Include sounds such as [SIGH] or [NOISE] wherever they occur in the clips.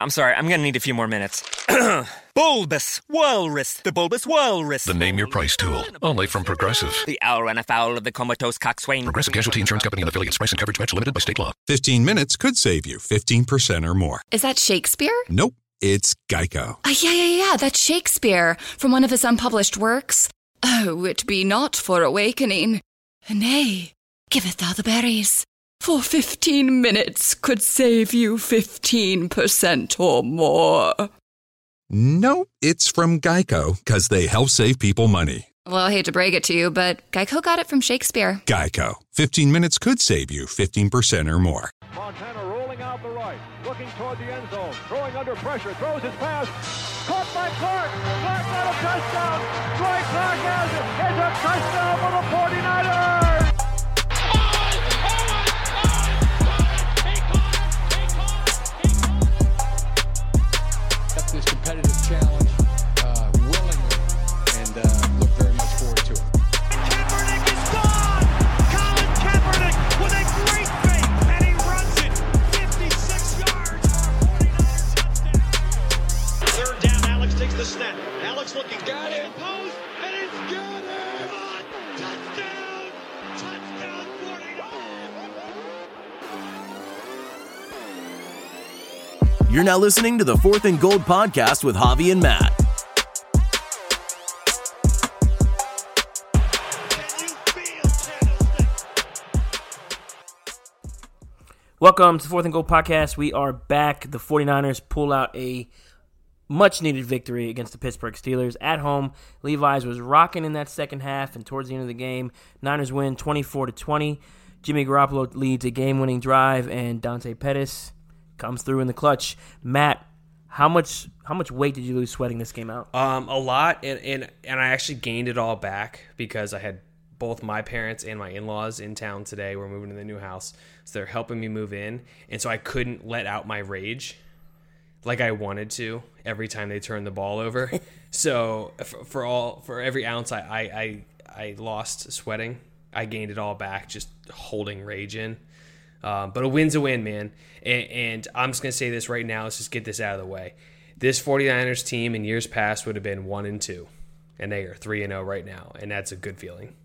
I'm sorry, I'm gonna need a few more minutes. [CLEARS THROAT] bulbous Walrus, the Bulbous Walrus. The Name Your Price tool, only from Progressive. The owl ran afoul of the comatose coxswain. Progressive Casualty Insurance Company and affiliates. Price and coverage match limited by state law. 15 minutes could save you 15% or more. Is that Shakespeare? Nope, it's Geico. Uh, yeah, yeah, yeah, that's Shakespeare from one of his unpublished works. Oh, it be not for awakening. Nay, giveth thou the berries. For 15 minutes could save you 15% or more. No, it's from Geico because they help save people money. Well, I hate to break it to you, but Geico got it from Shakespeare. Geico. 15 minutes could save you 15% or more. Montana rolling out the right, looking toward the end zone, throwing under pressure, throws his pass. Caught by Clark. Clark got a touchdown. Troy Clark has it. It's a touchdown for the 49ers. You're now listening to the Fourth and Gold podcast with Javi and Matt. Welcome to Fourth and Gold Podcast. We are back. The 49ers pull out a much needed victory against the Pittsburgh Steelers at home. Levi's was rocking in that second half and towards the end of the game. Niners win 24 to 20. Jimmy Garoppolo leads a game-winning drive and Dante Pettis comes through in the clutch. Matt, how much how much weight did you lose sweating this game out? Um, a lot, and, and and I actually gained it all back because I had both my parents and my in-laws in town today. We're moving to the new house, so they're helping me move in, and so I couldn't let out my rage like I wanted to every time they turned the ball over. [LAUGHS] so for, for all for every ounce I, I I I lost sweating, I gained it all back just holding rage in. Um, but a win's a win, man. And, and I'm just going to say this right now. Let's just get this out of the way. This 49ers team in years past would have been 1 and 2, and they are 3 and 0 right now, and that's a good feeling.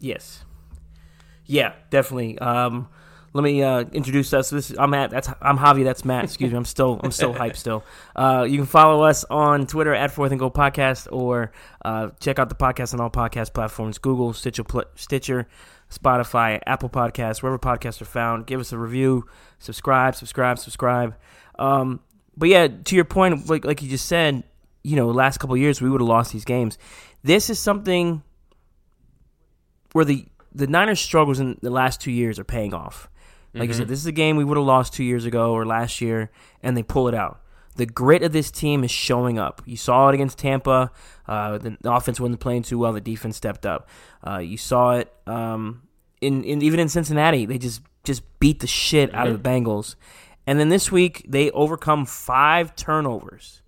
Yes. Yeah, definitely. Um, let me uh, introduce us. This I'm at. That's I'm Javi. That's Matt. Excuse me. I'm still I'm still [LAUGHS] hyped still. Uh, you can follow us on Twitter at Fourth and Go Podcast, or uh, check out the podcast on all podcast platforms: Google, Stitcher, Stitcher, Spotify, Apple Podcasts, wherever podcasts are found. Give us a review, subscribe, subscribe, subscribe. Um, but yeah, to your point, like like you just said, you know, last couple of years we would have lost these games. This is something where the the Niners' struggles in the last two years are paying off. Like you said, this is a game we would have lost two years ago or last year, and they pull it out. The grit of this team is showing up. You saw it against Tampa. Uh, the, offense wasn't playing too well. The defense stepped up. Uh, you saw it um, in, in even in Cincinnati. They just just beat the shit out of the Bengals. And then this week they overcome five turnovers.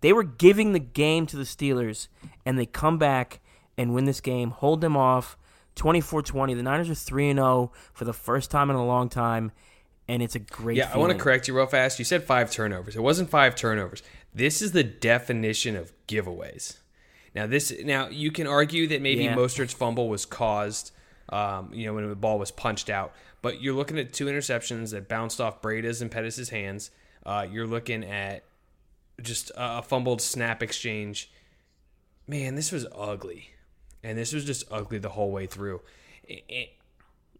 They were giving the game to the Steelers, and they come back and win this game, hold them off 24 20. The Niners are 3 0 for the first time in a long time, and it's a great Yeah, I want to correct you real fast. You said five turnovers. It wasn't five turnovers. This is the definition of giveaways. Now this now you can argue that maybe Yeah. Mostert's fumble was caused, um, you know, when the ball was punched out. But you're looking at two interceptions that bounced off Breida's and Pettis' hands. Uh, you're looking at just a fumbled snap exchange. Man, this was ugly, and this was just ugly the whole way through. It-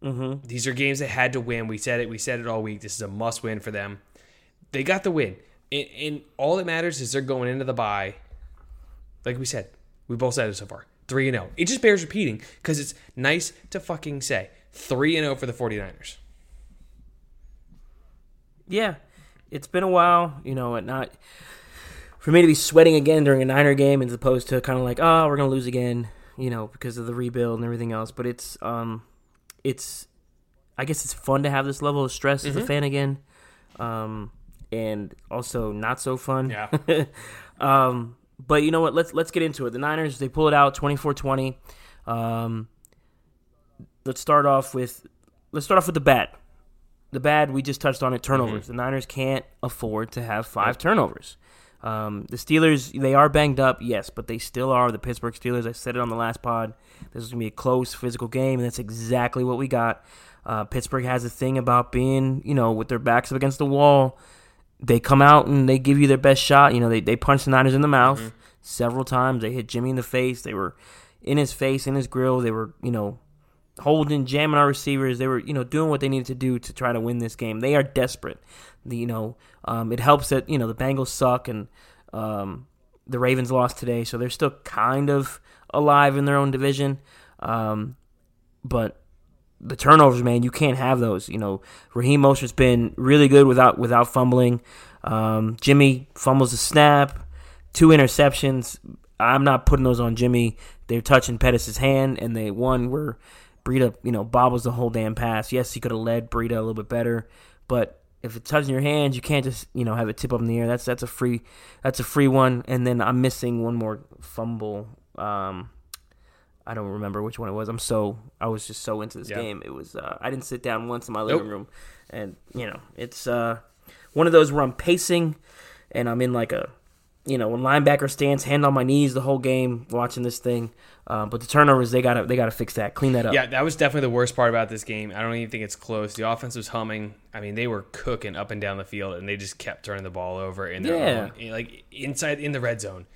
it- these are games they had to win. We said it. We said it all week. This is a must win for them. They got the win, and, and all that matters is they're going into the bye. Like we said, we both said it so far. Three and zero. It just bears repeating because it's nice to fucking say three and zero for the 49ers. Yeah, it's been a while, you know, and not for me to be sweating again during a Niner game as opposed to kind of like, oh, we're gonna lose again, you know, because of the rebuild and everything else. But it's, um, it's, I guess it's fun to have this level of stress as a Mhm. fan again, um, and also not so fun. Yeah. [LAUGHS] um, but you know what? Let's let's get into it. The Niners they pull it out 24-20. Um, let's start off with let's start off with the bad. The bad we just touched on it turnovers. The Niners can't afford to have five turnovers. Um, the Steelers they are banged up, yes, but they still are the Pittsburgh Steelers. I said it on the last pod. This is gonna be a close physical game, and that's exactly what we got. Uh, Pittsburgh has a thing about being, you know, with their backs up against the wall. They come out and they give you their best shot. You know, they they punch the Niners in the mouth several times. They hit Jimmy in the face. They were in his face, in his grill. They were, you know, holding, jamming our receivers. They were, you know, doing what they needed to do to try to win this game. They are desperate. The, you know, um, it helps that you know the Bengals suck and um, the Ravens lost today, so they're still kind of alive in their own division. Um, but the turnovers, man, you can't have those. You know, Raheem Mostert's been really good without without fumbling. Um, Jimmy fumbles a snap, two interceptions. I'm not putting those on Jimmy. They're touching Pettis' hand, and they one where Breida, you know, bobbles the whole damn pass. Yes, he could have led Breida a little bit better, but if it's touching your hands, you can't just you know have it tip up in the air. That's that's a free that's a free one. And then I'm missing one more fumble. Um, I don't remember which one it was. I'm so I was just so into this Yeah. game. It was uh, I didn't sit down once in my living Nope. room, and you know it's uh, one of those where I'm pacing, and I'm in like a you know linebacker stance, hand on my knees the whole game watching this thing. Uh, but the turnovers they gotta they gotta fix that, clean that up. Yeah, that was definitely the worst part about this game. I don't even think it's close. The offense was humming. I mean, they were cooking up and down the field, and they just kept turning the ball over in their Yeah. own, like inside in the red zone.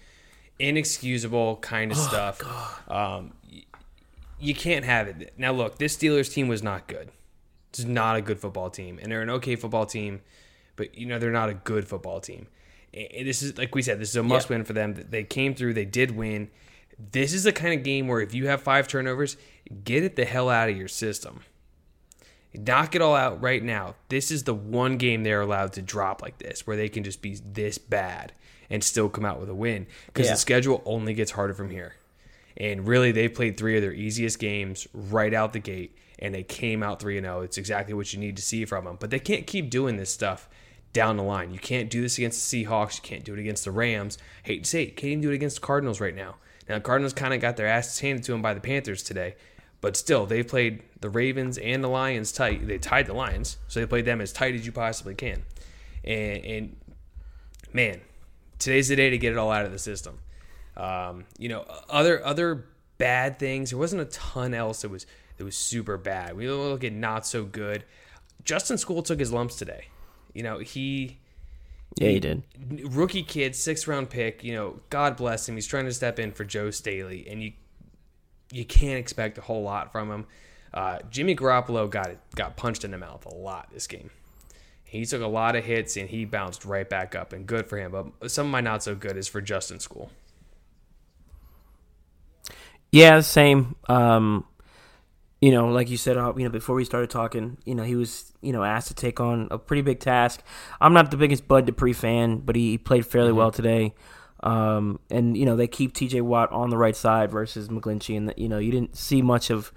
Inexcusable kind of Oh, stuff. Um, you can't have it. Now, look, this Steelers team was not good. It's not a good football team, and they're an okay football team, but you know they're not a good football team. And this is like we said, this is a must win for them. They came through, they did win. This is the kind of game where if you have five turnovers, get it the hell out of your system. Knock it all out right now. This is the one game they're allowed to drop like this, where they can just be this bad and still come out with a win. Because Yeah. the schedule only gets harder from here. And really, they played three of their easiest games right out the gate, and they came out 3 0. It's exactly what you need to see from them. But they can't keep doing this stuff down the line. You can't do this against the Seahawks. You can't do it against the Rams. hate to say it, can't even do it against the Cardinals right now. Now, Cardinals kind of got their asses handed to them by the Panthers today, but still, they played the Ravens and the Lions tight. They tied the Lions, so they played them as tight as you possibly can. And, and man, today's the day to get it all out of the system. Um, you know, other other bad things. There wasn't a ton else that was that was super bad. We look at not so good. Justin Skule took his lumps today. You know, he Yeah, he did. rookie kid, sixth round pick. You know, God bless him. He's trying to step in for Joe Staley, and you you can't expect a whole lot from him. Uh, Jimmy Garoppolo got got punched in the mouth a lot this game. He took a lot of hits and he bounced right back up, and good for him. But some of my not so good is for Justin Skule. Yeah, same. Um, you know, like you said, uh, you know, before we started talking, you know, he was, you know, asked to take on a pretty big task. I'm not the biggest Bud Dupree fan, but he, he played fairly well today. Um, and you know, they keep T.J. Watt on the right side versus McGlinchey, and you know, you didn't see much of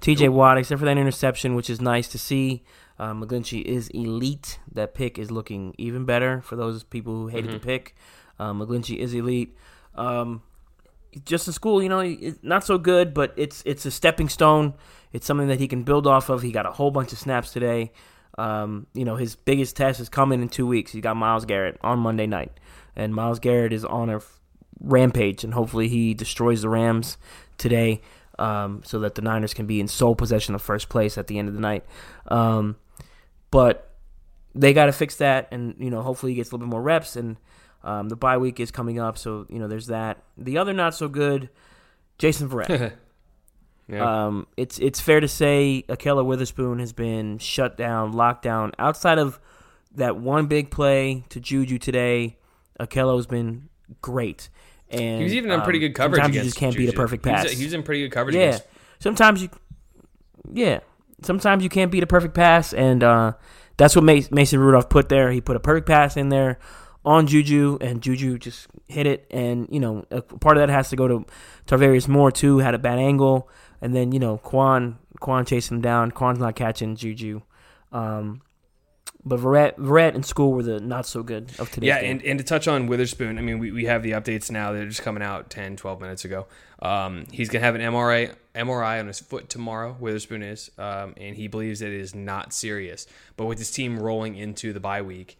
T.J. Watt except for that interception, which is nice to see. Uh, McGlinchey is elite. That pick is looking even better for those people who hated the Mhm. pick. Um, McGlinchey is elite. Um, Justin Skule, you know, not so good, but it's it's a stepping stone. It's something that he can build off of. He got a whole bunch of snaps today. Um, you know, his biggest test is coming in two weeks. He got Myles Garrett on Monday night, and Myles Garrett is on a rampage, and hopefully he destroys the Rams today, um, so that the Niners can be in sole possession of first place at the end of the night. Um, but they got to fix that, and you know, hopefully he gets a little bit more reps. And um, the bye week is coming up, so you know, there's that. The other not so good, Jason Verrett. [LAUGHS] Yeah. Um, it's it's fair to say Ahkello Witherspoon has been shut down, locked down. Outside of that one big play to Juju today, Ahkello's been great. And He was even in pretty um, good coverage Sometimes you just can't beat a Juju. perfect He was- pass. he was in pretty good coverage Yeah. against- Sometimes you, yeah. Sometimes you can't beat a perfect pass, and uh, that's what Mason Rudolph put there. He put a perfect pass in there on Juju, and Juju just hit it. And you know, a part of that has to go to Tarvarius Moore too. Had a bad angle, and then you know, Quan Quan chasing him down. Quan's not catching Juju. Um, but Verrett, Verrett and Skule were the not so good of today. Yeah, game. and, and to touch on Witherspoon, I mean, we, we have the updates now. They're just coming out 10, 12 minutes ago. Um, he's going to have an MRI, MRI on his foot tomorrow, Witherspoon is, um, and he believes that it is not serious. But with his team rolling into the bye week,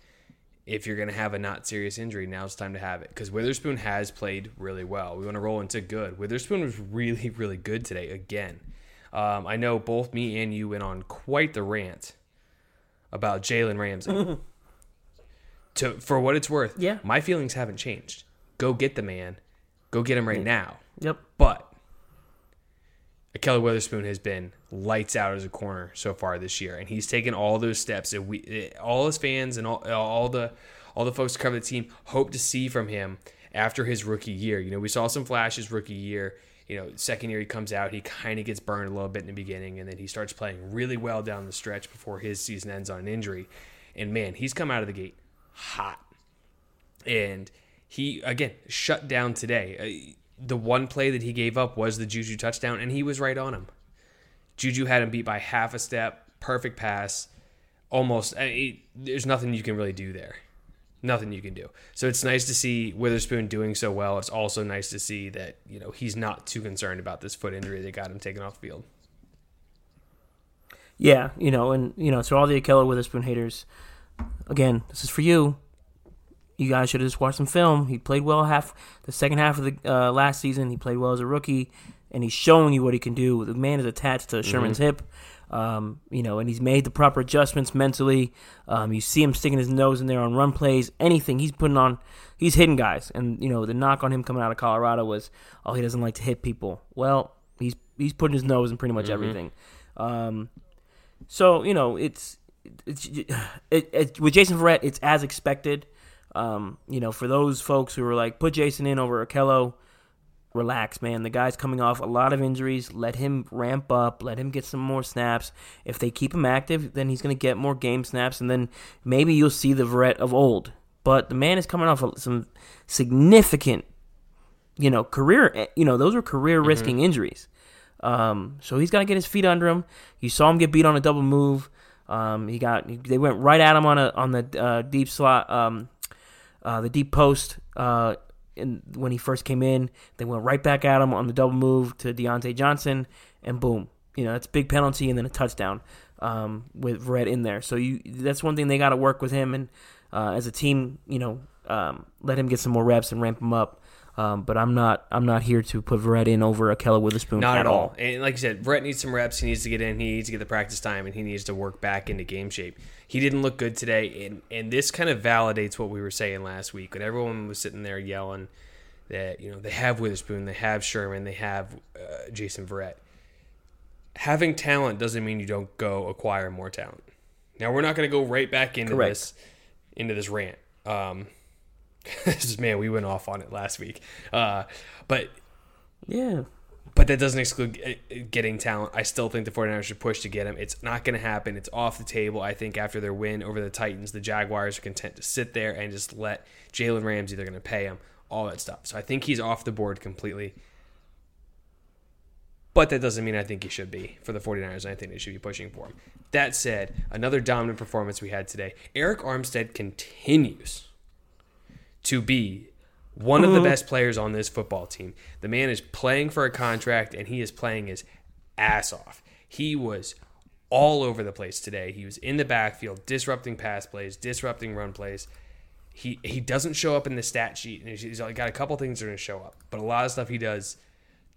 if you're going to have a not serious injury, now's time to have it because Witherspoon has played really well. We want to roll into good. Witherspoon was really, really good today again. Um, I know both me and you went on quite the rant about Jalen Ramsey. [LAUGHS] to for what it's worth, Yeah. my feelings haven't changed. Go get the man, go get him right now. Yep. But Kelly Witherspoon has been lights out as a corner so far this year, and he's taken all those steps that we, eh, all his fans and all, all the all the folks who cover the team hope to see from him after his rookie year. You know, we saw some flashes rookie year. You know, second year he comes out, he kind of gets burned a little bit in the beginning, and then he starts playing really well down the stretch before his season ends on an injury. And man, he's come out of the gate hot. And he again shut down today. The one play that he gave up was the Juju touchdown, and he was right on him. Juju had him beat by half a step, perfect pass, almost. I mean, there's nothing you can really do there. Nothing you can do. So it's nice to see Witherspoon doing so well. It's also nice to see that you know he's not too concerned about this foot injury that got him taken off the field. Yeah, you know, and you know, so all the Keller Witherspoon haters, again, this is for you. You guys should have just watched some film. He played well half the second half of the uh, last season. He played well as a rookie, and he's showing you what he can do. The man is attached to Sherman's hip, um, you know, and he's made the proper adjustments mentally. Um, you see him sticking his nose in there on run plays, anything he's putting on. He's hitting guys, and you know the knock on him coming out of Colorado was, oh, he doesn't like to hit people. Well, he's he's putting his nose in pretty much everything. Um, so you know, it's it's [SIGHS] it, it, with Jason Verrett, it's as expected. Um, you know, for those folks who are like, put Jason in over Ahkello, relax, man. The guy's coming off a lot of injuries. Let him ramp up. Let him get some more snaps. If they keep him active, then he's going to get more game snaps, and then maybe you'll see the Verrett of old. But the man is coming off of some significant, you know, career. You know, those were career-risking injuries. Um, so he's got to get his feet under him. You saw him get beat on a double move. Um, he got they went right at him on a on the uh, deep slot, um, uh, the deep post. Uh, in, when he first came in, they went right back at him on the double move to Diontae Johnson, and boom, you know that's big penalty and then a touchdown um, with Red in there. So you that's one thing they got to work with him and uh, as a team, you know, um, let him get some more reps and ramp him up. Um, but I'm not I'm not here to put Verrett in over a Keller Witherspoon Not at, all. all. And like you said, Brett needs some reps. He needs to get in. He needs to get the practice time, and he needs to work back into game shape. He didn't look good today, and and this kind of validates what we were saying last week when everyone was sitting there yelling that you know they have Witherspoon, they have Sherman, they have uh, Jason Verrett. Having talent doesn't mean you don't go acquire more talent. Now we're not going to go right back into Correct. this into this rant. Um, [LAUGHS] man, we went off on it last week, uh, but Yeah. but that doesn't exclude uh, getting talent. I still think the 49ers should push to get him. It's not going to happen. It's off the table. I think after their win over the Titans, the Jaguars are content to sit there and just let Jalen Ramsey, they're going to pay him, all that stuff. So I think he's off the board completely. But that doesn't mean I think he should be for the 49ers. I think they should be pushing for him. That said, another dominant performance we had today. Arik Armstead continues to be one of the uh-huh. best players on this football team. The man is playing for a contract and he is playing his ass off. He was all over the place today. He was in the backfield, disrupting pass plays, disrupting run plays. He he doesn't show up in the stat sheet, and he's he's got a couple things that are going to show up, but a lot of stuff he does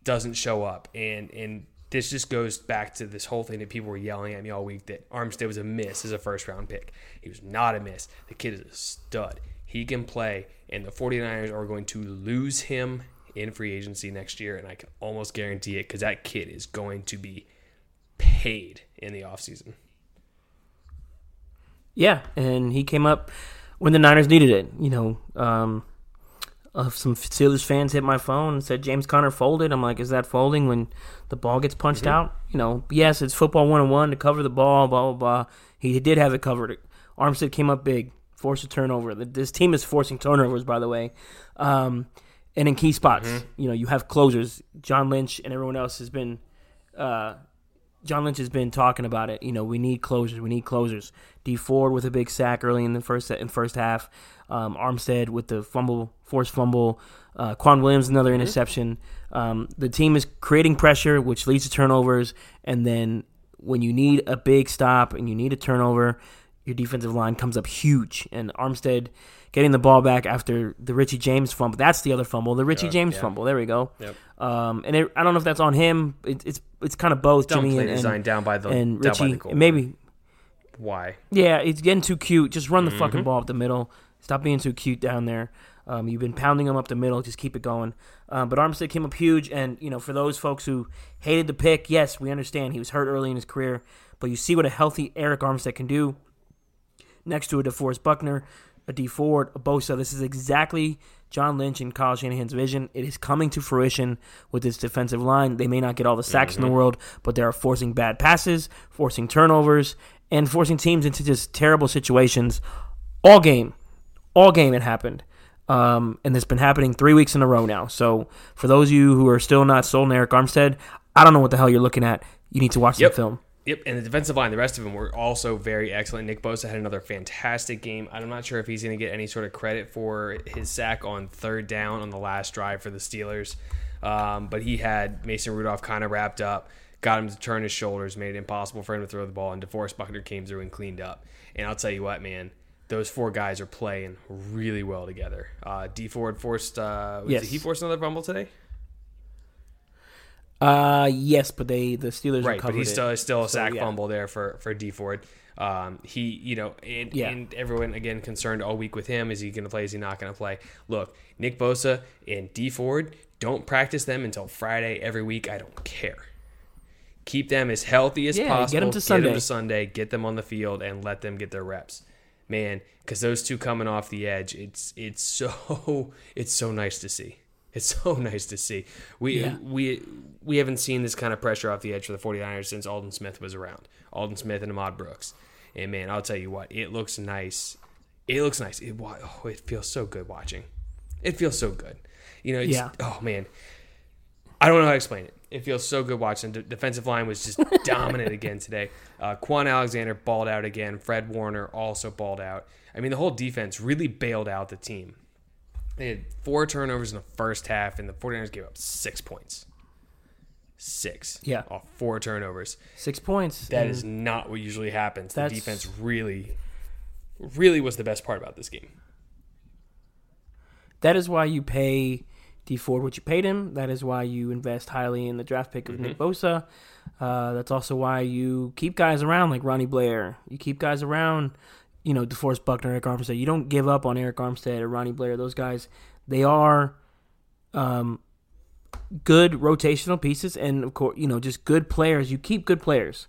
doesn't show up, and and this just goes back to this whole thing that people were yelling at me all week that Armstead was a miss as a first round pick. He was not a miss. The kid is a stud. He can play, and the 49ers are going to lose him in free agency next year, and I can almost guarantee it because that kid is going to be paid in the offseason. Yeah, and he came up when the Niners needed it. You know, um, uh, some Steelers fans hit my phone and said James Conner folded. I'm like, is that folding when the ball gets punched out? You know, yes, it's football one on one to cover the ball, blah blah blah. He did have it covered. Armstead came up big, forced a turnover. This team is forcing turnovers, by the way. Um, and in key spots, you know, you have closers. John Lynch and everyone else has been uh, John Lynch has been talking about it. You know, we need closers. We need closers. Dee Ford with a big sack early in the first in first half. Um, Armstead with the fumble, forced fumble. Uh, K'Waun Williams another interception. Um, the team is creating pressure, which leads to turnovers. And then when you need a big stop and you need a turnover, your defensive line comes up huge. And Armstead getting the ball back after the Richie James fumble. That's the other fumble. The Richie Yeah, James yeah. fumble. There we go. Yep. Um, and it, I don't know if that's on him. It, it's it's kind of both. Jimmy and, and, down by the- and Richie. the maybe Why? yeah, it's getting too cute. Just run the Mhm. fucking ball up the middle. Stop being too cute down there. Um, you've been pounding them up the middle. Just keep it going. Um, but Armstead came up huge, and you know, for those folks who hated the pick, yes, we understand he was hurt early in his career, but you see what a healthy Arik Armstead can do next to a DeForest Buckner, a Dee Ford, a Bosa. This is exactly John Lynch and Kyle Shanahan's vision. It is coming to fruition with this defensive line. They may not get all the sacks in the Mhm. world, but they are forcing bad passes, forcing turnovers, and forcing teams into just terrible situations all game. All game it happened. Um, and it's been happening three weeks in a row now. So for those of you who are still not sold on Arik Armstead, I don't know what the hell you're looking at. You need to watch Yep. the film. Yep, and the defensive line, the rest of them were also very excellent. Nick Bosa had another fantastic game. I'm not sure if he's going to get any sort of credit for his sack on third down on the last drive for the Steelers, um, but he had Mason Rudolph kind of wrapped up, got him to turn his shoulders, made it impossible for him to throw the ball, and DeForest Buckner came through and cleaned up. And I'll tell you what, man, those four guys are playing really well together. Uh, Dee Ford forced, uh, Yes. he forced another fumble today? Uh, yes, but they the Steelers right, recovered but he's it. still still a So, sack yeah. fumble there for for Dee Ford. Um, he, you know, and, Yeah. and everyone again concerned all week with him. Is he going to play? Is he not going to play? Look, Nick Bosa and Dee Ford don't practice them until Friday every week. I don't care. Keep them as healthy as Yeah, get 'em possible. to Get Sunday. them to Sunday. Get them on the field and let them get their reps. Man, because those two coming off the edge, it's it's [LAUGHS] so it's so nice to see. It's so [LAUGHS] nice to see. We Yeah. we we haven't seen this kind of pressure off the edge for the 49ers since Aldon Smith was around. Aldon Smith and Ahmad Brooks. And man, I'll tell you what, it looks nice. It looks nice. It oh, it feels so good watching. It feels so good. You know, it's, Yeah. oh man. I don't know how to explain it. It feels so good watching. The defensive line was just [LAUGHS] dominant again today. Uh, Kwon Alexander balled out again. Fred Warner also balled out. I mean, the whole defense really bailed out the team. They had four turnovers in the first half, and the 49ers gave up six points. Six. Yeah. Off four turnovers. Six points. That is not what usually happens. The That's- defense really, really was the best part about this game. That is why you pay Dee Ford what you paid him. That is why you invest highly in the draft pick of Nick Mm-hmm. Bosa. Uh, that's also why you keep guys around like Ronnie Blair. You keep guys around, you know, DeForest Buckner, Arik Armstead. You don't give up on Arik Armstead or Ronnie Blair. Those guys, they are um, good rotational pieces, and of course, you know, just good players. You keep good players.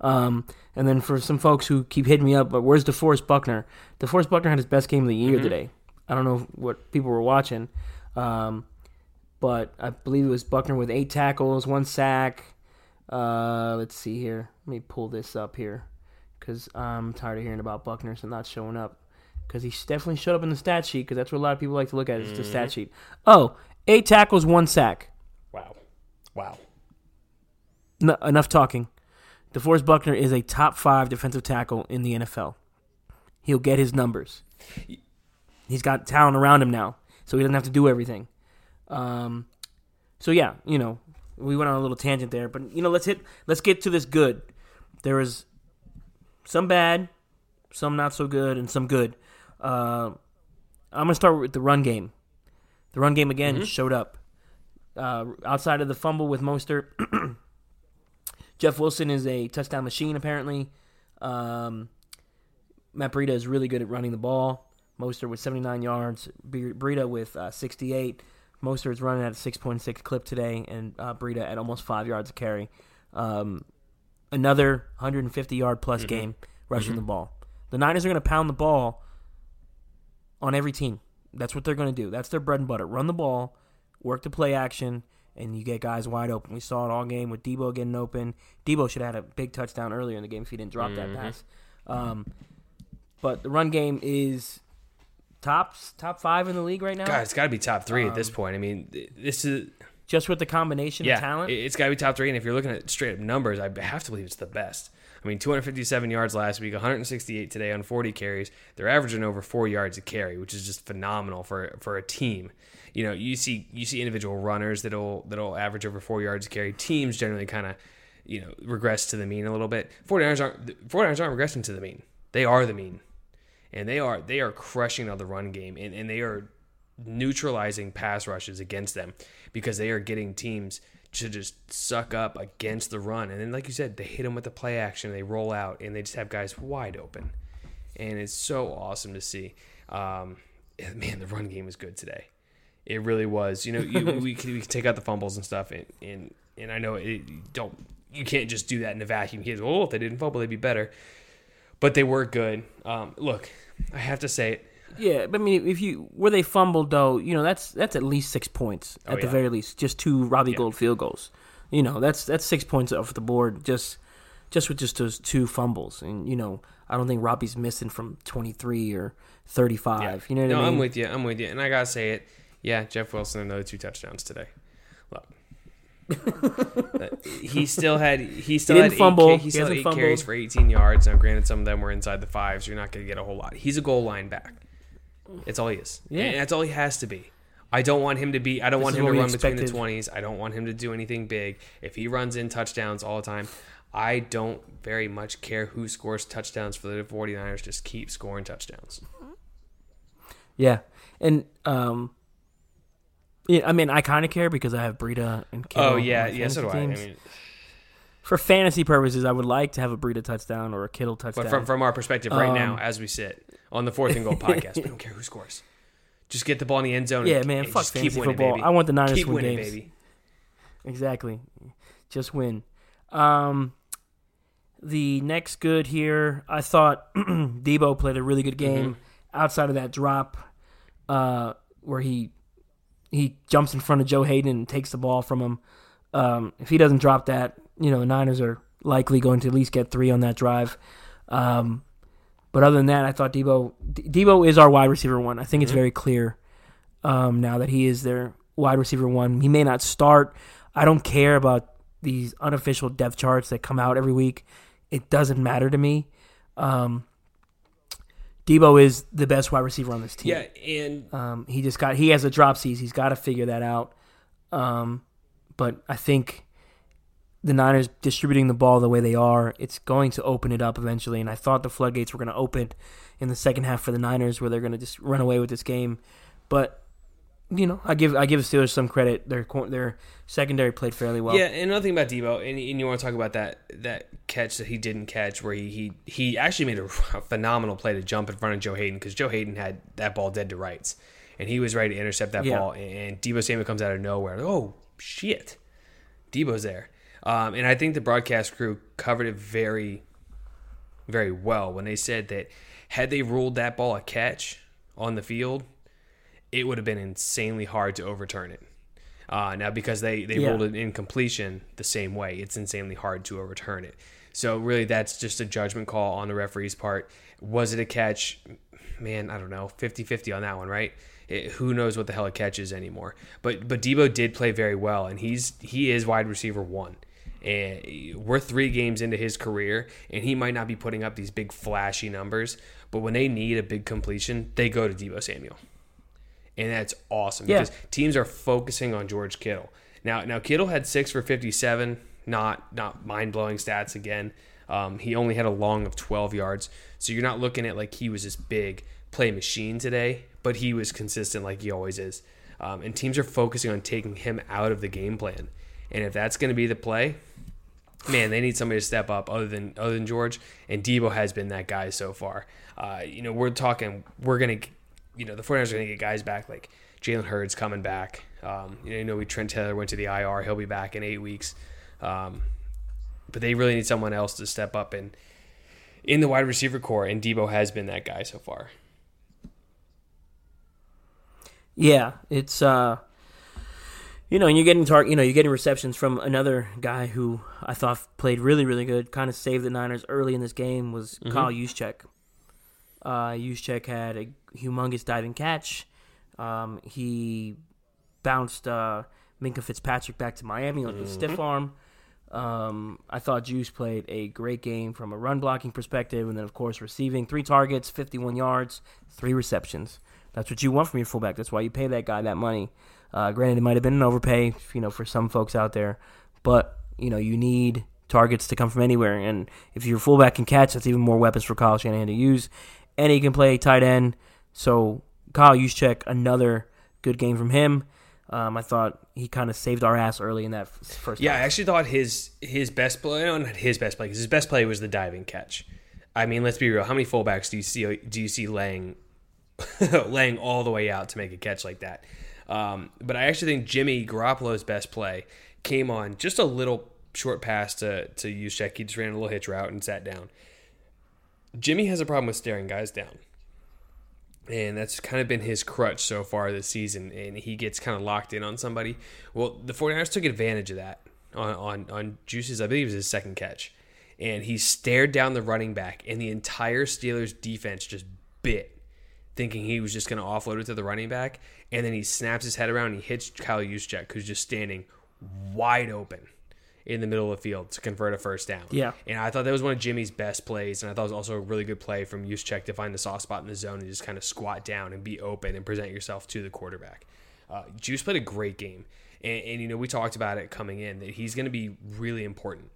Um, and then for some folks who keep hitting me up, but where's DeForest Buckner? DeForest Buckner had his best game of the year Mhm. today. I don't know what people were watching, um, but I believe it was Buckner with eight tackles, one sack. Uh, let's see here. Let me pull this up here because I'm tired of hearing about Buckner and not showing up. Because he definitely showed up in the stat sheet because that's what a lot of people like to look at is the stat Mhm. sheet. Oh, eight tackles, one sack. Wow. Wow. No, enough talking. DeForest Buckner is a top five defensive tackle in the NFL. He'll get his numbers. He's got talent around him now, so he doesn't have to do everything. Um, so yeah, you know, we went on a little tangent there, but you know, let's hit, let's get to this good. There is some bad, some not so good, and some good. Uh, I'm gonna start with the run game. The run game again Mhm. showed up. Uh, outside of the fumble with Mostert, [CLEARS THROAT] Jeff Wilson is a touchdown machine, apparently. Um, Matt Breida is really good at running the ball. Mostert with 79 yards, Bre- Breida with uh, 68. Mostert is running at a 6.6 clip today, and uh, Breida at almost five yards a carry. Um, another 150 yard plus Mhm. game rushing Mhm. the ball. The Niners are going to pound the ball on every team. That's what they're going to do. That's their bread and butter. Run the ball, work the play action, and you get guys wide open. We saw it all game with Deebo getting open. Deebo should have had a big touchdown earlier in the game if he didn't drop Mhm. that pass. Um, but the run game is top top five in the league right now. God, it's got to be top three at this Um, point. I mean, this is just with the combination yeah, of talent. it- it's got to be top three. And if you're looking at straight up numbers, I have to believe it's the best. I mean, 257 yards last week, 168 today on 40 carries. They're averaging over four yards a carry, which is just phenomenal for for a team. You know, you see you see individual runners that'll that'll average over four yards a carry. Teams generally kind of you know regress to the mean a little bit. 49ers aren't 49ers aren't regressing to the mean. They are the mean, and they are they are crushing on the run game, and, and they are neutralizing pass rushes against them because they are getting teams to just suck up against the run. And then, like you said, they hit them with the play action, they roll out, and they just have guys wide open. And it's so awesome to see. Um, [LAUGHS] man, the run game was good today. It really was. You know, you, [LAUGHS] we, can, we can take out the fumbles and stuff, and and, and I know it, you don't you can't just do that in a vacuum. Kids, oh, if they didn't fumble, they'd be better. But they were good. Um, look, I have to say it. Yeah, but I mean, if you where they fumbled though, you know that's that's at least six points oh, at Oh, the yeah. very least. Just two Robbie Yeah. Gould field goals. You know that's that's six points off the board just just with just those two fumbles. And you know I don't think Robbie's missing from twenty three or thirty five. You know what no, I mean? I'm with you. I'm with you. And I gotta say it. Yeah, Jeff Wilson another two touchdowns today. Look, he still had he still didn't had fumble. Eight, he He still had eight hasn't carries for 18 yards. Now, granted, some of them were inside the five, so you're not going to get a whole lot. He's a goal line back. It's all he is. Yeah. and that's all he has to be. I don't want him to be. I don't This want is him what to we run between the expected. 20s. I don't want him to do anything big. If he runs in touchdowns all the time, I don't very much care who scores touchdowns for the 49ers. Just keep scoring touchdowns. Yeah, and um, yeah, I mean I kind of care because I have Breida and Kittle Oh on yeah, my yeah, so do I. I teams. mean, for fantasy purposes, I would like to have a Breida touchdown or a Kittle touchdown. But from, from our perspective right now, Um, as we sit on the fourth and goal [LAUGHS] podcast, we don't care who scores. Just get the ball in the end zone. Yeah, and, man, and fuck just keep fantasy winning, football. baby. I want the Niners keep to win winning, games. baby. Exactly. Just win. Um, the next good here, I thought [CLEARS THROAT] Deebo played a really good game outside of that drop uh, where he he jumps in front of Joe Haden and takes the ball from him. Um, if he doesn't drop that, you know, the Niners are likely going to at least get three on that drive. Um, but other than that, I thought Deebo Deebo is our wide receiver one. I think it's very clear um, now that he is their wide receiver one. He may not start. I don't care about these unofficial depth charts that come out every week. It doesn't matter to me. Um, Deebo is the best wide receiver on this team. Yeah, and Um, he just got he has a drop seas. He's got to figure that out. Um, but I think the Niners distributing the ball the way they are, it's going to open it up eventually. And I thought the floodgates were going to open in the second half for the Niners, where they're going to just run away with this game. But you know, I give I give the Steelers some credit. Their their secondary played fairly well. yeah, and another thing about Deebo, and, and you want to talk about that that catch that he didn't catch, where he he, he actually made a, [LAUGHS] phenomenal play to jump in front of Joe Haden because Joe Haden had that ball dead to rights, and he was ready to intercept that Yeah. ball, and Deebo Samuel comes out of nowhere. Oh shit, Deebo's there, um, and I think the broadcast crew covered it very very well when they said that had they ruled that ball a catch on the field, it would have been insanely hard to overturn it. Uh, now, because they, they Yeah. ruled it incompletion the same way, it's insanely hard to overturn it. So, really, that's just a judgment call on the referee's part. Was it a catch? Man, I don't know. 50 50 on that one, right? It, who knows what the hell a catch is anymore? But but Deebo did play very well, and he's he is wide receiver one. And we're three games into his career, and he might not be putting up these big flashy numbers, but when they need a big completion, they go to Deebo Samuel and that's awesome Yeah. because teams are focusing on George Kittle. Now, now Kittle had six for fifty-seven, not not mind-blowing stats again. Um, he only had a long of twelve yards, so you're not looking at like he was this big play machine today, but he was consistent like he always is. Um, and teams are focusing on taking him out of the game plan, and if that's going to be the play, man, they need somebody to step up other than other than George. And Deebo has been that guy so far. Uh, you know, we're talking, we're gonna, you know, the 49ers are gonna get guys back like Jalen Hurd's coming back. Um, you know, you know, we Trent Taylor went to the IR; he'll be back in eight weeks. Um, but they really need someone else to step up and in the wide receiver core, and Deebo has been that guy so far. Yeah, it's uh you know, and you're getting tar- you know, you're getting receptions from another guy who I thought played really, really good, kind of saved the Niners early in this game was Kyle Juszczyk. Uh Juszczyk had a humongous diving catch. Um he bounced uh Minkah Fitzpatrick back to Miami on the stiff arm. Um, I thought Juice played a great game from a run blocking perspective, and then of course receiving three targets, 51 yards, three receptions. That's what you want from your fullback. That's why you pay that guy that money. Uh, granted, it might have been an overpay, you know, for some folks out there, but you know you need targets to come from anywhere, and if your fullback can catch, that's even more weapons for Kyle Shanahan to use, and he can play tight end. So Kyle Juszczyk, another good game from him. Um, I thought he kind of saved our ass early in that first. Yeah, I actually thought his his best play, no, not his best play, because his best play was the diving catch. I mean, let's be real. How many fullbacks do you see do you see laying [LAUGHS] laying all the way out to make a catch like that? Um, but I actually think Jimmy Garoppolo's best play came on just a little short pass to to Juszczyk. He just ran a little hitch route and sat down. Jimmy has a problem with staring guys down. And that's kind of been his crutch so far this season. And he gets kind of locked in on somebody. Well, the 49ers took advantage of that on, on, on Juice's, I believe it was his second catch. And he stared down the running back, and the entire Steelers defense just bit, thinking he was just going to offload it to the running back. And then he snaps his head around and he hits Kyle Juszczyk, who's just standing wide open in the middle of the field to convert a first down. Yeah. And I thought that was one of Jimmy's best plays, and I thought it was also a really good play from Juszczyk to find the soft spot in the zone and just kind of squat down and be open and present yourself to the quarterback. Uh, Juice played a great game, and, and you know we talked about it coming in that he's going to be really important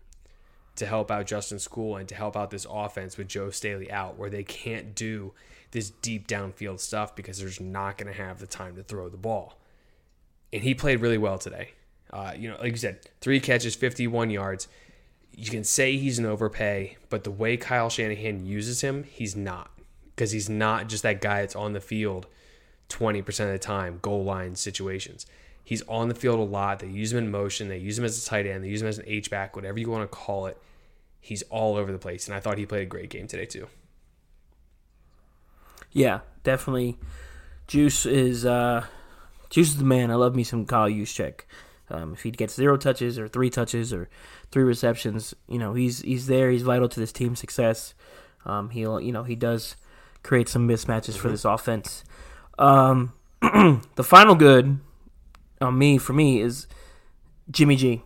to help out Justin Skule and to help out this offense with Joe Staley out, where they can't do this deep downfield stuff because they're just not going to have the time to throw the ball. And he played really well today. Uh, you know, like you said, three catches, 51 yards. You can say he's an overpay, but the way Kyle Shanahan uses him, he's not. Because he's not just that guy that's on the field 20% of the time, goal line situations. He's on the field a lot. They use him in motion. They use him as a tight end. They use him as an H-back, whatever you want to call it. He's all over the place. And I thought he played a great game today, too. Yeah, definitely. Juice is uh, Juice is the man. I love me some Kyle Juszczyk. Um, if he gets zero touches or three touches or three receptions, you know he's he's there. He's vital to this team's success. Um, he'll you know he does create some mismatches for this offense. Um, [CLEARS THROAT] the final good on me for me is Jimmy G.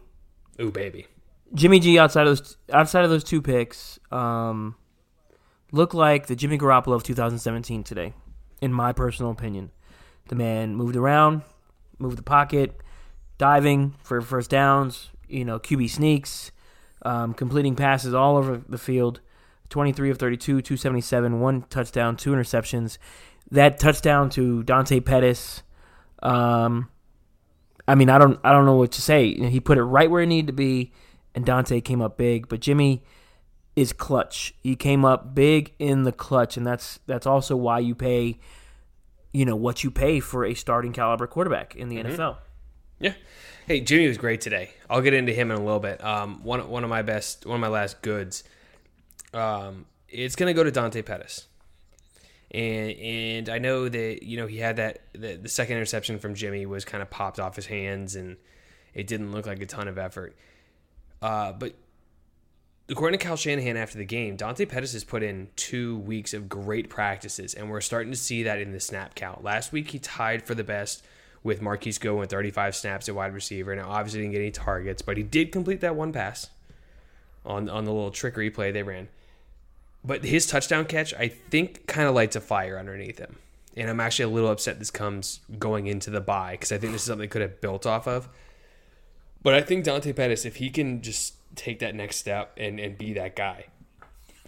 Ooh, baby. Jimmy G outside of those outside of those two picks, um, look like the Jimmy Garoppolo of 2017 today, in my personal opinion. The man moved around, moved the pocket, diving for first downs. You know, QB sneaks, um, completing passes all over the field. 23 of 32, 277, one touchdown, two interceptions. That touchdown to Dante Pettis. Um, I mean, I don't, I don't know what to say. He put it right where it needed to be, and Dante came up big. But Jimmy is clutch. He came up big in the clutch, and that's that's also why you pay, you know, what you pay for a starting caliber quarterback in the NFL. Yeah. Hey, Jimmy was great today. I'll get into him in a little bit. Um, one one of my best, one of my last goods. Um, it's gonna go to Dante Pettis, and and I know that you know he had that the, the second interception from Jimmy was kind of popped off his hands, and it didn't look like a ton of effort. Uh, but according to Kyle Shanahan after the game, Dante Pettis has put in two weeks of great practices, and we're starting to see that in the snap count. Last week he tied for the best with Marquise Go with 35 snaps at wide receiver. Now, obviously, didn't get any targets, but he did complete that one pass on on the little trickery play they ran. But his touchdown catch, I think, kind of lights a fire underneath him. And I'm actually a little upset this comes going into the bye because I think this is something they could have built off of. But I think Dante Pettis, if he can just take that next step and, and be that guy.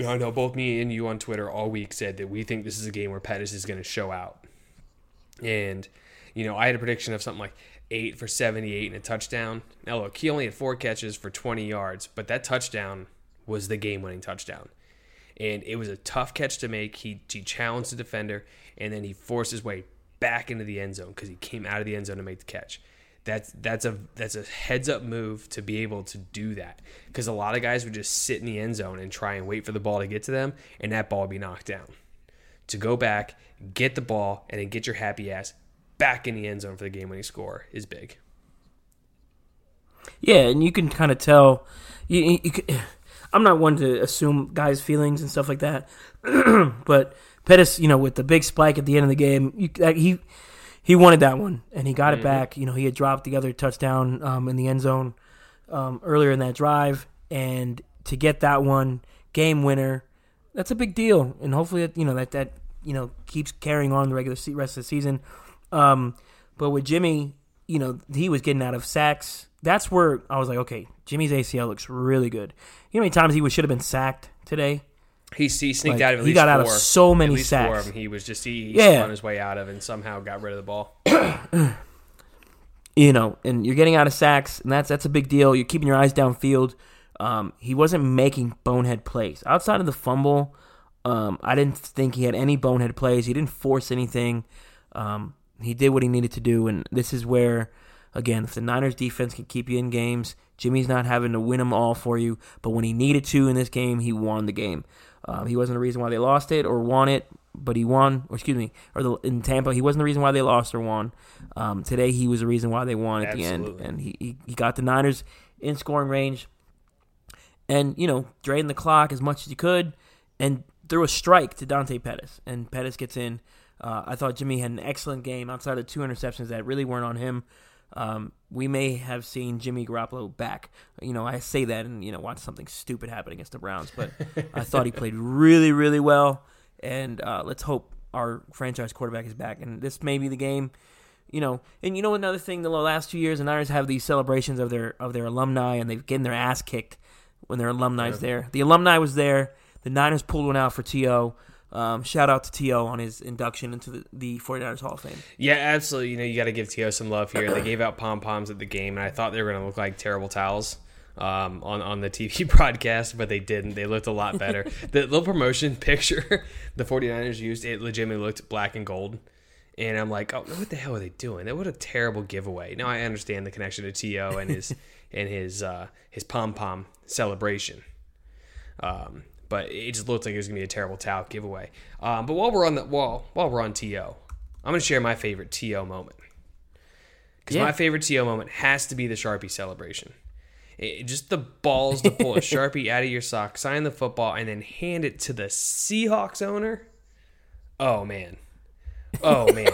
I know both me and you on Twitter all week said that we think this is a game where Pettis is going to show out. And, you know, I had a prediction of something like eight for 78 and a touchdown. Now, look, he only had four catches for 20 yards, but that touchdown was the game winning touchdown. And it was a tough catch to make. He, he challenged the defender, and then he forced his way back into the end zone because he came out of the end zone to make the catch. That's that's a that's a heads up move to be able to do that because a lot of guys would just sit in the end zone and try and wait for the ball to get to them, and that ball would be knocked down. To go back, get the ball, and then get your happy ass back in the end zone for the game winning score is big. Yeah, and you can kind of tell. You, you, I'm not one to assume guys' feelings and stuff like that, [CLEARS THROAT] but Pettis, you know, with the big spike at the end of the game, you, he he wanted that one, and he got Mm-hmm. it back. You know, he had dropped the other touchdown um, in the end zone um, earlier in that drive, and to get that one game winner, that's a big deal. And hopefully, you know that that you know keeps carrying on the regular se- rest of the season. Um, but with Jimmy, you know, he was getting out of sacks. That's where I was like, okay, Jimmy's ACL looks really good. You know how many times he was, should have been sacked today? He, he sneaked Like, out of at he least got out of so many least Four sacks. of them. He was just he, he Yeah. spun his way out of and somehow got rid of the ball. [CLEARS THROAT] you know, and you're getting out of sacks, and that's that's a big deal. You're keeping your eyes downfield. Um, he wasn't making bonehead plays outside of the fumble. Um, I didn't think he had any bonehead plays. He didn't force anything. Um, he did what he needed to do, and this is where, again, if the Niners defense can keep you in games, Jimmy's not having to win them all for you. But when he needed to in this game, he won the game. Um, he wasn't the reason why they lost it or won it, but he won. Or excuse me, or the, in Tampa, he wasn't the reason why they lost or won. Um, today, he was the reason why they won at the end, and he, he he got the Niners in scoring range, and you know drained the clock as much as he could, and threw a strike to Dante Pettis, and Pettis gets in. Uh, I thought Jimmy had an excellent game outside of two interceptions that really weren't on him. Um, we may have seen Jimmy Garoppolo back. You know, I say that and you know watch something stupid happen against the Browns, but I [LAUGHS] thought he played really, really well. And uh, let's hope our franchise quarterback is back. And this may be the game. You know, and you know another thing. The last two years, the Niners have these celebrations of their of their alumni, and they've getting their ass kicked when their alumni's there. The alumni was there. The Niners pulled one out for To. Um, shout out to T.O. on his induction into the, the 49ers Hall of Fame. Yeah, absolutely. You know, you got to give T.O. some love here. They gave out pom poms at the game, and I thought they were going to look like terrible towels um, on on the TV [LAUGHS] broadcast, but they didn't. They looked a lot better. [LAUGHS] the little promotion [LAUGHS] picture the 49ers used, it legitimately looked black and gold. And I'm like, oh, what the hell are they doing? That what a terrible giveaway. Now I understand the connection to T.O. and his and his uh, his pom pom celebration. Um, but it just looked like it was gonna be a terrible towel giveaway. Um, but while we're on the while while we're on T.O., I'm gonna share my favorite T.O. moment because Yeah. my favorite T.O. moment has to be the Sharpie celebration. It, just the balls to pull a [LAUGHS] Sharpie out of your sock, sign the football, and then hand it to the Seahawks owner. Oh man, oh [LAUGHS] man,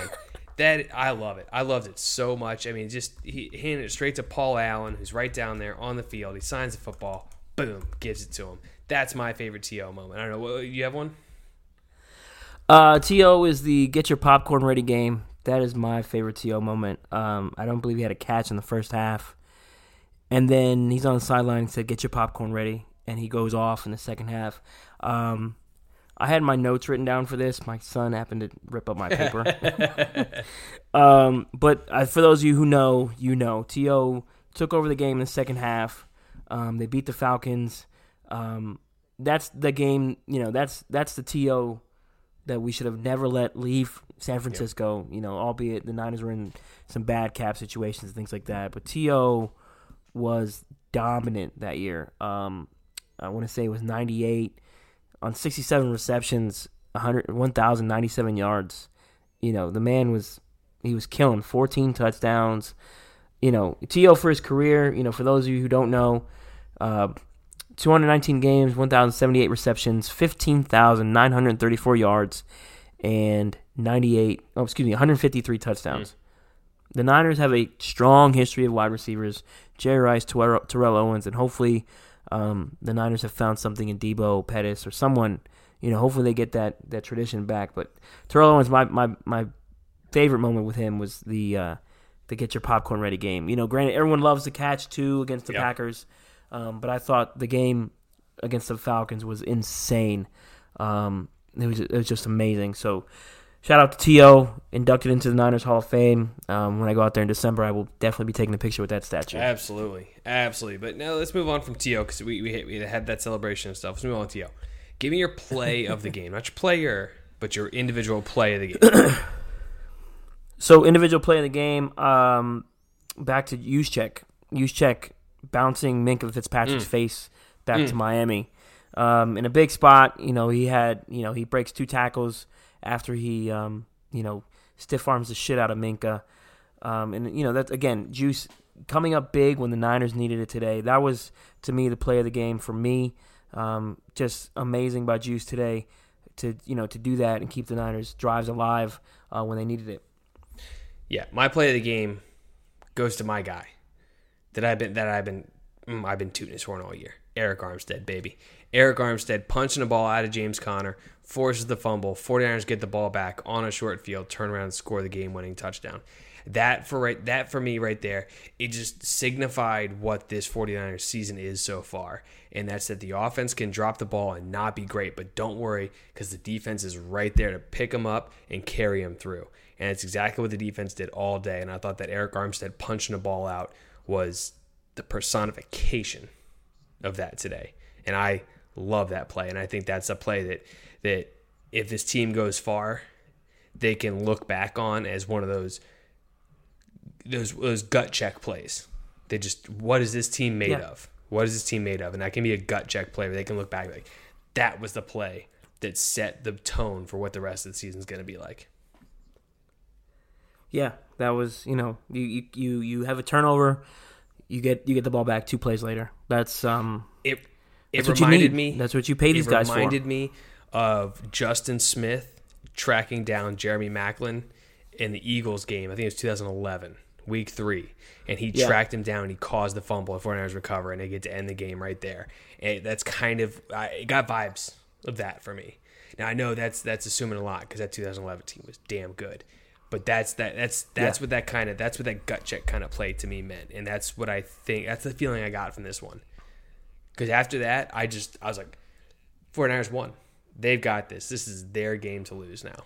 that I love it. I loved it so much. I mean, just he handed it straight to Paul Allen, who's right down there on the field. He signs the football, boom, gives it to him. That's my favorite T.O. moment. I don't know. You have one? Uh, T.O. is the get your popcorn ready game. That is my favorite T.O. moment. Um, I don't believe he had a catch in the first half, and then he's on the sideline and said, "Get your popcorn ready," and he goes off in the second half. Um, I had my notes written down for this. My son happened to rip up my paper. [LAUGHS] um, but uh, for those of you who know, you know, T.O. took over the game in the second half. Um, they beat the Falcons. Um, that's the game. You know, that's that's the T.O. that we should have never let leave San Francisco. You know, albeit the Niners were in some bad cap situations and things like that. But T.O. was dominant that year. Um, I want to say it was 98 on 67 receptions, 100 1,097 yards. You know, the man was he was killing 14 touchdowns. You know, T.O. for his career. You know, for those of you who don't know. Uh, 219 games, 1,078 receptions, 15,934 yards, and 98, oh, excuse me, 153 touchdowns. The Niners have a strong history of wide receivers Jerry Rice, Terrell, Terrell Owens, and hopefully um, the Niners have found something in Deebo, Pettis, or someone. You know, hopefully they get that, that tradition back. But Terrell Owens, my, my, my favorite moment with him was the uh, the get your popcorn ready game. You know, granted, everyone loves the catch too against the Yeah. Packers, um, but I thought the game against the Falcons was insane. Um, it was it was just amazing. So, shout out to T.O., inducted into the Niners Hall of Fame. Um, when I go out there in December, I will definitely be taking a picture with that statue. Absolutely, absolutely. But now let's move on from T.O. because we, we we had that celebration and stuff. Let's move on to To. Give me your play of the game, not your player, but your individual play of the game. [COUGHS] So individual play of the game. Um, back to Juszczyk. Juszczyk bouncing Minkah Fitzpatrick's face back to Miami. Um, in a big spot, you know, he had, you know, he breaks two tackles after he, um, you know, stiff arms the shit out of Minkah. Um, and you know that again, Juice coming up big when the Niners needed it today. That was to me the play of the game for me. Um, just amazing by Juice today to you know to do that and keep the Niners drives alive uh, when they needed it. Yeah, my play of the game goes to my guy that I've been that I've been mm, I've been tooting his horn all year. Arik Armstead, baby. Arik Armstead punching the ball out of James Conner, forces the fumble. 49ers get the ball back on a short field, turn around score the game-winning touchdown. That for right that for me right there, it just signified what this 49ers season is so far. And that's that the offense can drop the ball and not be great, but don't worry because the defense is right there to pick them up and carry them through. And it's exactly what the defense did all day. And I thought that Arik Armstead punching the ball out was the personification of that today. And I love that play. And I think that's a play that that if this team goes far, they can look back on as one of those those those gut check plays. They just what is this team made Yeah. of? What is this team made of? And that can be a gut check play where they can look back like that was the play that set the tone for what the rest of the season's going to be like. Yeah, that was you know you you you, you have a turnover, you get you get the ball back two plays later. That's um It it That's what you reminded me. That's what you pay these it guys for. reminded me of Justin Smith tracking down Jeremy Maclin in the Eagles game. I think it was 2011, week three, and he Yeah. tracked him down. and He caused the fumble. And 49ers recover, and they get to end the game right there. And that's kind of I, it got vibes of that for me. Now I know that's that's assuming a lot because that 2011 team was damn good. But that's that that's that's Yeah. what that kind of that's what that gut check kind of play to me meant, and that's what I think that's the feeling I got from this one. Because after that, I just I was like, 49ers won. They've got this. This is their game to lose now.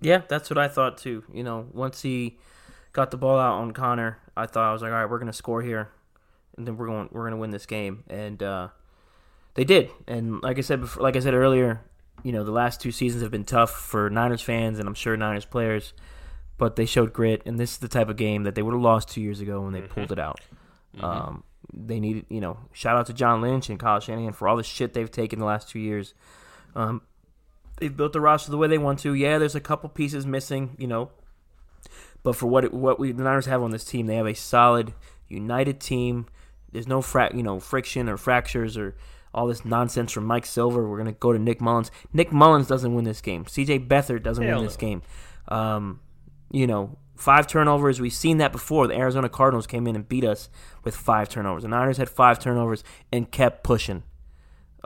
Yeah, that's what I thought too. You know, once he got the ball out on Conner, I thought I was like, all right, we're gonna score here, and then we're going we're gonna win this game, and uh, they did. And like I said before, like I said earlier, you know, the last two seasons have been tough for Niners fans, and I'm sure Niners players, but they showed grit, and this is the type of game that they would have lost two years ago when they pulled it out. Um, they needed, you know, shout out to John Lynch and Kyle Shanahan for all the shit they've taken the last two years. Um, they've built the roster the way they want to. Yeah, there's a couple pieces missing, you know, but for what it, what we the Niners have on this team, they have a solid, united team. There's no fra- you know friction or fractures or all this nonsense from Mike Silver. We're gonna go to Nick Mullens. Nick Mullens doesn't win this game. C.J. Beathard doesn't Hell win this no. game. Um, you know, five turnovers. We've seen that before. The Arizona Cardinals came in and beat us with five turnovers. The Niners had five turnovers and kept pushing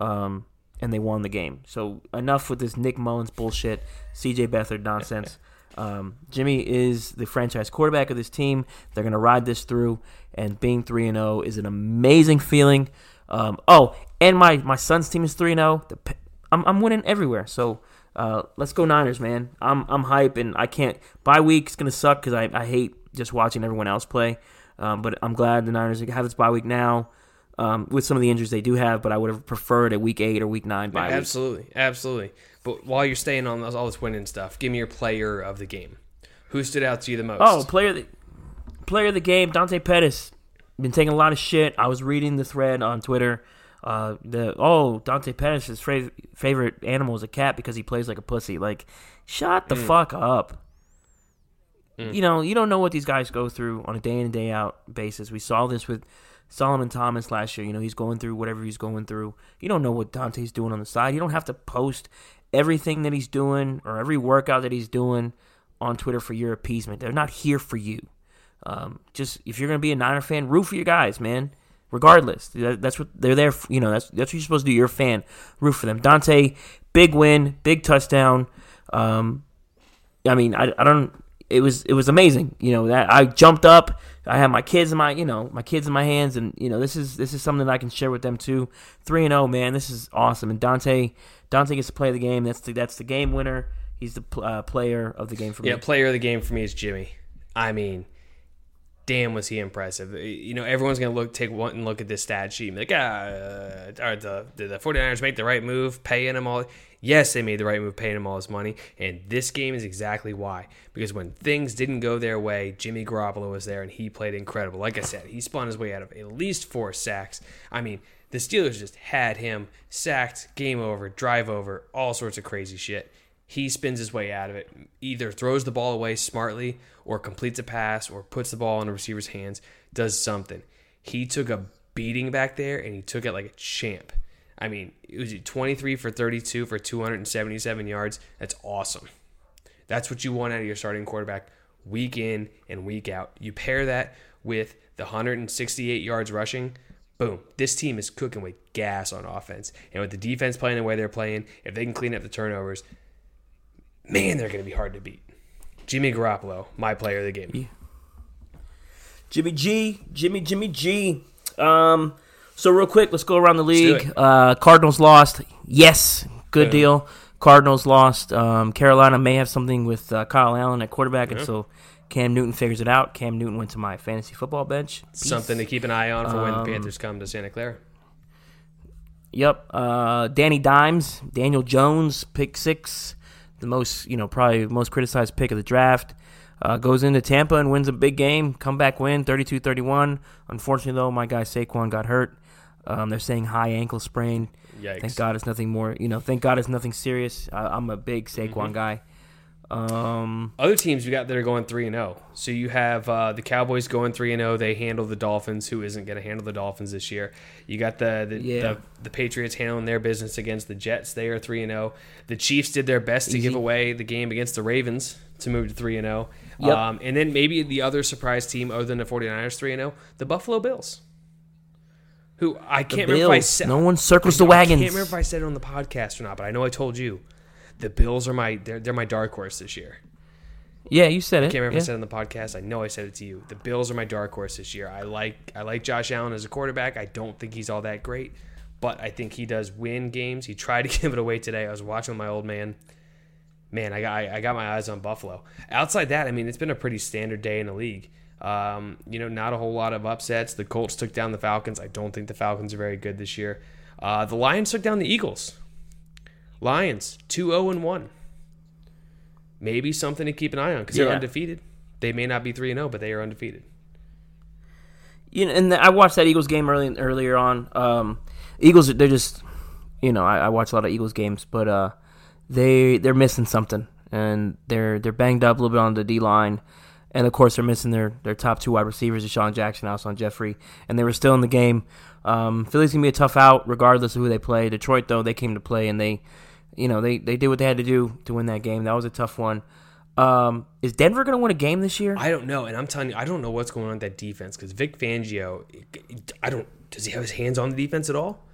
um, and they won the game. So enough with this Nick Mullens bullshit, CJ Beathard nonsense. [LAUGHS] Um, Jimmy is the franchise quarterback of this team. They're going to ride this through, and being three and zero is an amazing feeling. Um, oh, and my my son's team is three and zero. The P- I'm I'm winning everywhere. So. Uh, let's go Niners, man! I'm I'm hype, and I can't. Bye week's gonna suck because I, I hate just watching everyone else play. Um, but I'm glad the Niners have this bye week now um, with some of the injuries they do have, but I would have preferred a week eight or week nine bye week. absolutely, absolutely. But while you're staying on all this winning stuff, give me your player of the game. Who stood out to you the most? Oh, player the, player of the game, Dante Pettis. Been taking a lot of shit. I was reading the thread on Twitter. Uh, the oh Dante Pettis' fav- favorite animal is a cat because he plays like a pussy. Like, shut the Mm. fuck up. You know, you don't know what these guys go through on a day in and day out basis. We saw this with Solomon Thomas last year. You know, he's going through whatever he's going through. You don't know what Dante's doing on the side. You don't have to post everything that he's doing or every workout that he's doing on Twitter for your appeasement. They're not here for you. Um, just if you're gonna be a Niner fan, root for your guys, man. Regardless, That- that's what they're there. For, you know, that's that's what you're supposed to do. You're a fan, root for them. Dante, big win, big touchdown. Um, I mean, I, I don't. It was it was amazing. You know that I jumped up. I had my kids in my you know my kids in my hands, and you know this is this is something that I can share with them too. Three and zero, man. This is awesome. And Dante Dante gets to play the game. That's the that's the game winner. He's the uh, player of the game for me. Yeah, player of the game for me is Jimmy. I mean, damn, was he impressive. You know, everyone's going to look take one look at this stat sheet and be like, ah, uh, are the, did the 49ers make the right move paying him all? Yes, they made the right move paying him all his money. And this game is exactly why. Because when things didn't go their way, Jimmy Garoppolo was there and he played incredible. Like I said, he spun his way out of at least four sacks. I mean, the Steelers just had him sacked, game over, drive over, all sorts of crazy shit he spins his way out of it. Either throws the ball away smartly, or completes a pass, or puts the ball in the receiver's hands. Does something. He took a beating back there, and he took it like a champ. I mean, it was 23 for 32 for 277 yards. That's awesome. That's what you want out of your starting quarterback week in and week out. You pair that with the 168 yards rushing. Boom. This team is cooking with gas on offense. And with the defense playing the way they're playing, if they can clean up the turnovers, man, they're going to be hard to beat. Jimmy Garoppolo, my player of the game. Jimmy G, Jimmy, Jimmy G. Um, so real quick, let's go around the league. Uh, Cardinals lost. Yes, good Yeah. deal. Cardinals lost. Um, Carolina may have something with uh, Kyle Allen at quarterback until Cam Newton figures it out. Cam Newton went to my fantasy football bench. Peace. Something to keep an eye on for when the Um, Panthers come to Santa Clara. Yep. Uh, Danny Dimes, Daniel Jones, pick six, the most you know probably most criticized pick of the draft. Uh, goes into Tampa and wins a big game, comeback win, 32-31. Unfortunately, though, my guy Saquon got hurt. Um, they're saying high ankle sprain. Yikes. Thank God it's nothing more. You know, thank God it's nothing serious. I, I'm a big Saquon Mm-hmm. guy. Um, Other teams we got that are going three and zero. So you have uh, the Cowboys going three and zero. They handle the Dolphins, who isn't going to handle the Dolphins this year. You got the the, Yeah. the the Patriots handling their business against the Jets. They are three and zero. The Chiefs did their best to Easy. give away the game against the Ravens to move to three and zero. Um, and then maybe the other surprise team other than the 49ers three and zero, the Buffalo Bills. Who I can't remember if I said No one circles the know- I can't remember if I said it on the podcast or not, but I know I told you. The Bills are my they're, they're my dark horse this year. yeah, you said it. I can't remember yeah. if I said it on the podcast. I know I said it to you. The Bills are my dark horse this year. I like I like Josh Allen as a quarterback. I don't think he's all that great, but I think he does win games. He tried to [LAUGHS] give it away today. I was watching my old man. Man, I got I got my eyes on Buffalo. Outside that, I mean, it's been a pretty standard day in the league. Um, you know, not a whole lot of upsets. The Colts took down the Falcons. I don't think the Falcons are very good this year. Uh, the Lions took down the Eagles. Lions 2-0 and 1 maybe something to keep an eye on because they're undefeated. They may not be three and zero, but they are undefeated. you know, and I watched that Eagles game early earlier on. Um, Eagles, they're just, you know, I, I watch a lot of Eagles games, but uh, they they're missing something, and they're they're banged up a little bit on the D line, and of course they're missing their their top two wide receivers, DeSean Jackson, Alshon Jeffery, and they were still in the game. Um, Philly's gonna be a tough out regardless of who they play. Detroit though, they came to play and they, you know, they they did what they had to do to win that game. That was a tough one. Um, is Denver gonna win a game this year? I don't know, and I'm telling you, I don't know what's going on with that defense because Vic Fangio, I don't. Does he have his hands on the defense at all?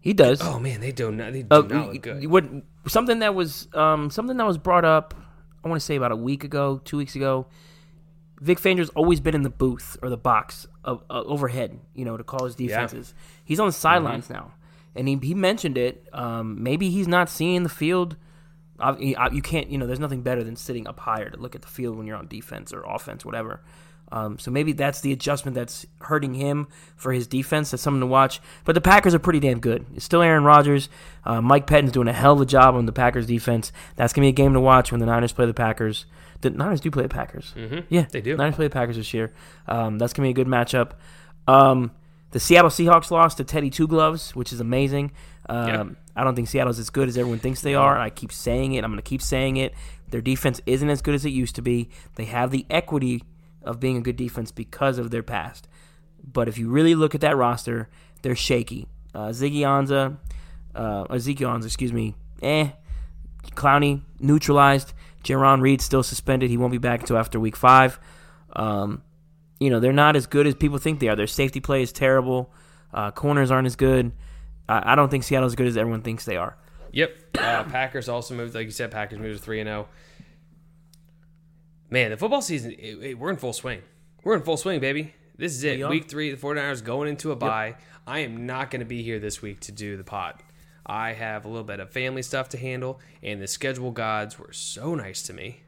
he does. Oh man, they do not. They do Uh, not look good. What something that was um, something that was brought up? I want to say about a week ago, two weeks ago. Vic Fangio's always been in the booth or the box of, uh, overhead, you know, to call his defenses. He's on the sidelines Mm-hmm. now, and he he mentioned it. Um, maybe he's not seeing the field. You uh, you can't, you know, there's nothing better than sitting up higher to look at the field when you're on defense or offense, whatever. Um, so maybe that's the adjustment that's hurting him for his defense. That's something to watch. But the Packers are pretty damn good. It's still Aaron Rodgers. Uh, Mike Pettine's doing a hell of a job on the Packers defense. That's gonna be a game to watch when the Niners play the Packers. The Niners do play the Packers. Mm-hmm. Yeah, They do. Niners play the Packers this year. Um, that's gonna be a good matchup. Um, the Seattle Seahawks lost to Teddy Two Gloves, which is amazing. Um. I don't think Seattle's as good as everyone thinks they are. I keep saying it. I'm going to keep saying it. Their defense isn't as good as it used to be. They have the equity of being a good defense because of their past. But if you really look at that roster, they're shaky. Uh, Ziggy Ansah, uh, Ezekiel Ansah, excuse me, eh. Clowney neutralized. Jarran Reed still suspended. He won't be back until after week five. Um, you know, they're not as good as people think they are. Their safety play is terrible. Uh, corners aren't as good. I, I don't think Seattle's as good as everyone thinks they are. Yep. Uh, Packers also moved, like you said, Packers moved to three and zero. Man, the football season, it, it- we're in full swing. We're in full swing, baby. This is it. We. Week three, the 49ers going into a bye. I am not going to be here this week to do the pod. I have a little bit of family stuff to handle, and the schedule gods were so nice to me.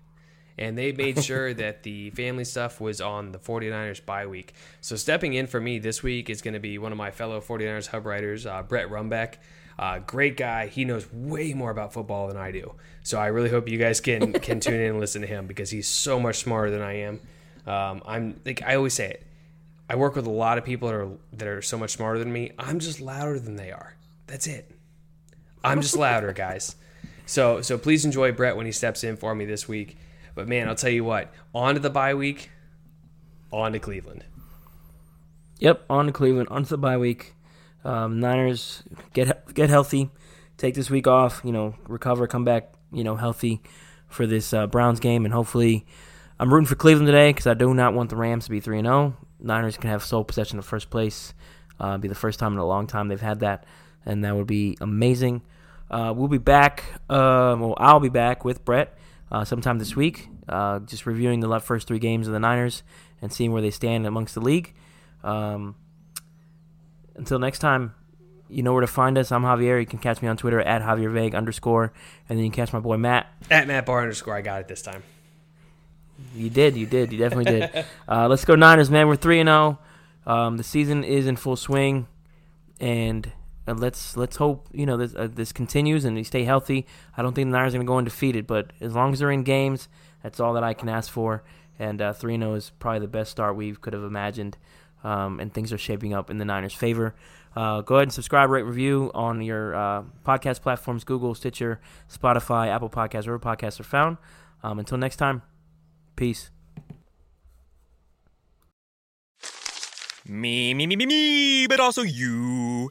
And they made [LAUGHS] sure that the family stuff was on the 49ers bye week. So stepping in for me this week is going to be one of my fellow 49ers hub writers, uh, Brett Rumbeck. Uh, great guy. He knows way more about football than I do. So I really hope you guys can [LAUGHS] can tune in and listen to him because he's so much smarter than I am. Um, I'm like I always say it. I work with a lot of people that are that are so much smarter than me. I'm just louder than they are. That's it. I'm just louder, [LAUGHS] guys. So so please enjoy Brett when he steps in for me this week. But man, I'll tell you what. On to the bye week. On to Cleveland. Yep, on to Cleveland, on to the bye week. Um, Niners get get healthy, take this week off. You know, recover, come back. You know, healthy for this uh, Browns game, and hopefully, I'm rooting for Cleveland today because I do not want the Rams to be three and zero. Niners can have sole possession of first place. Uh, be the first time in a long time they've had that, and that would be amazing. Uh, we'll be back. Uh, well, I'll be back with Brett uh, sometime this week, uh, just reviewing the first three games of the Niners and seeing where they stand amongst the league. Um, until next time, you know where to find us. I'm Javier. You can catch me on Twitter at JavierVague underscore, and then you can catch my boy Matt at Matt Bar underscore. I got it this time. You did, you did, you definitely did. [LAUGHS] Uh, let's go Niners, man. We're three and zero. Um, the season is in full swing, and uh, let's let's hope you know this uh, this continues and they stay healthy. I don't think the Niners are going to go undefeated, but as long as they're in games, that's all that I can ask for. And uh, three uh, 0 is probably the best start we could have imagined, um, and things are shaping up in the Niners' favor. Uh, go ahead and subscribe, rate, review on your uh, podcast platforms: Google, Stitcher, Spotify, Apple Podcasts, wherever podcasts are found. Um, until next time, peace. Me, me, me, me, me, but also you.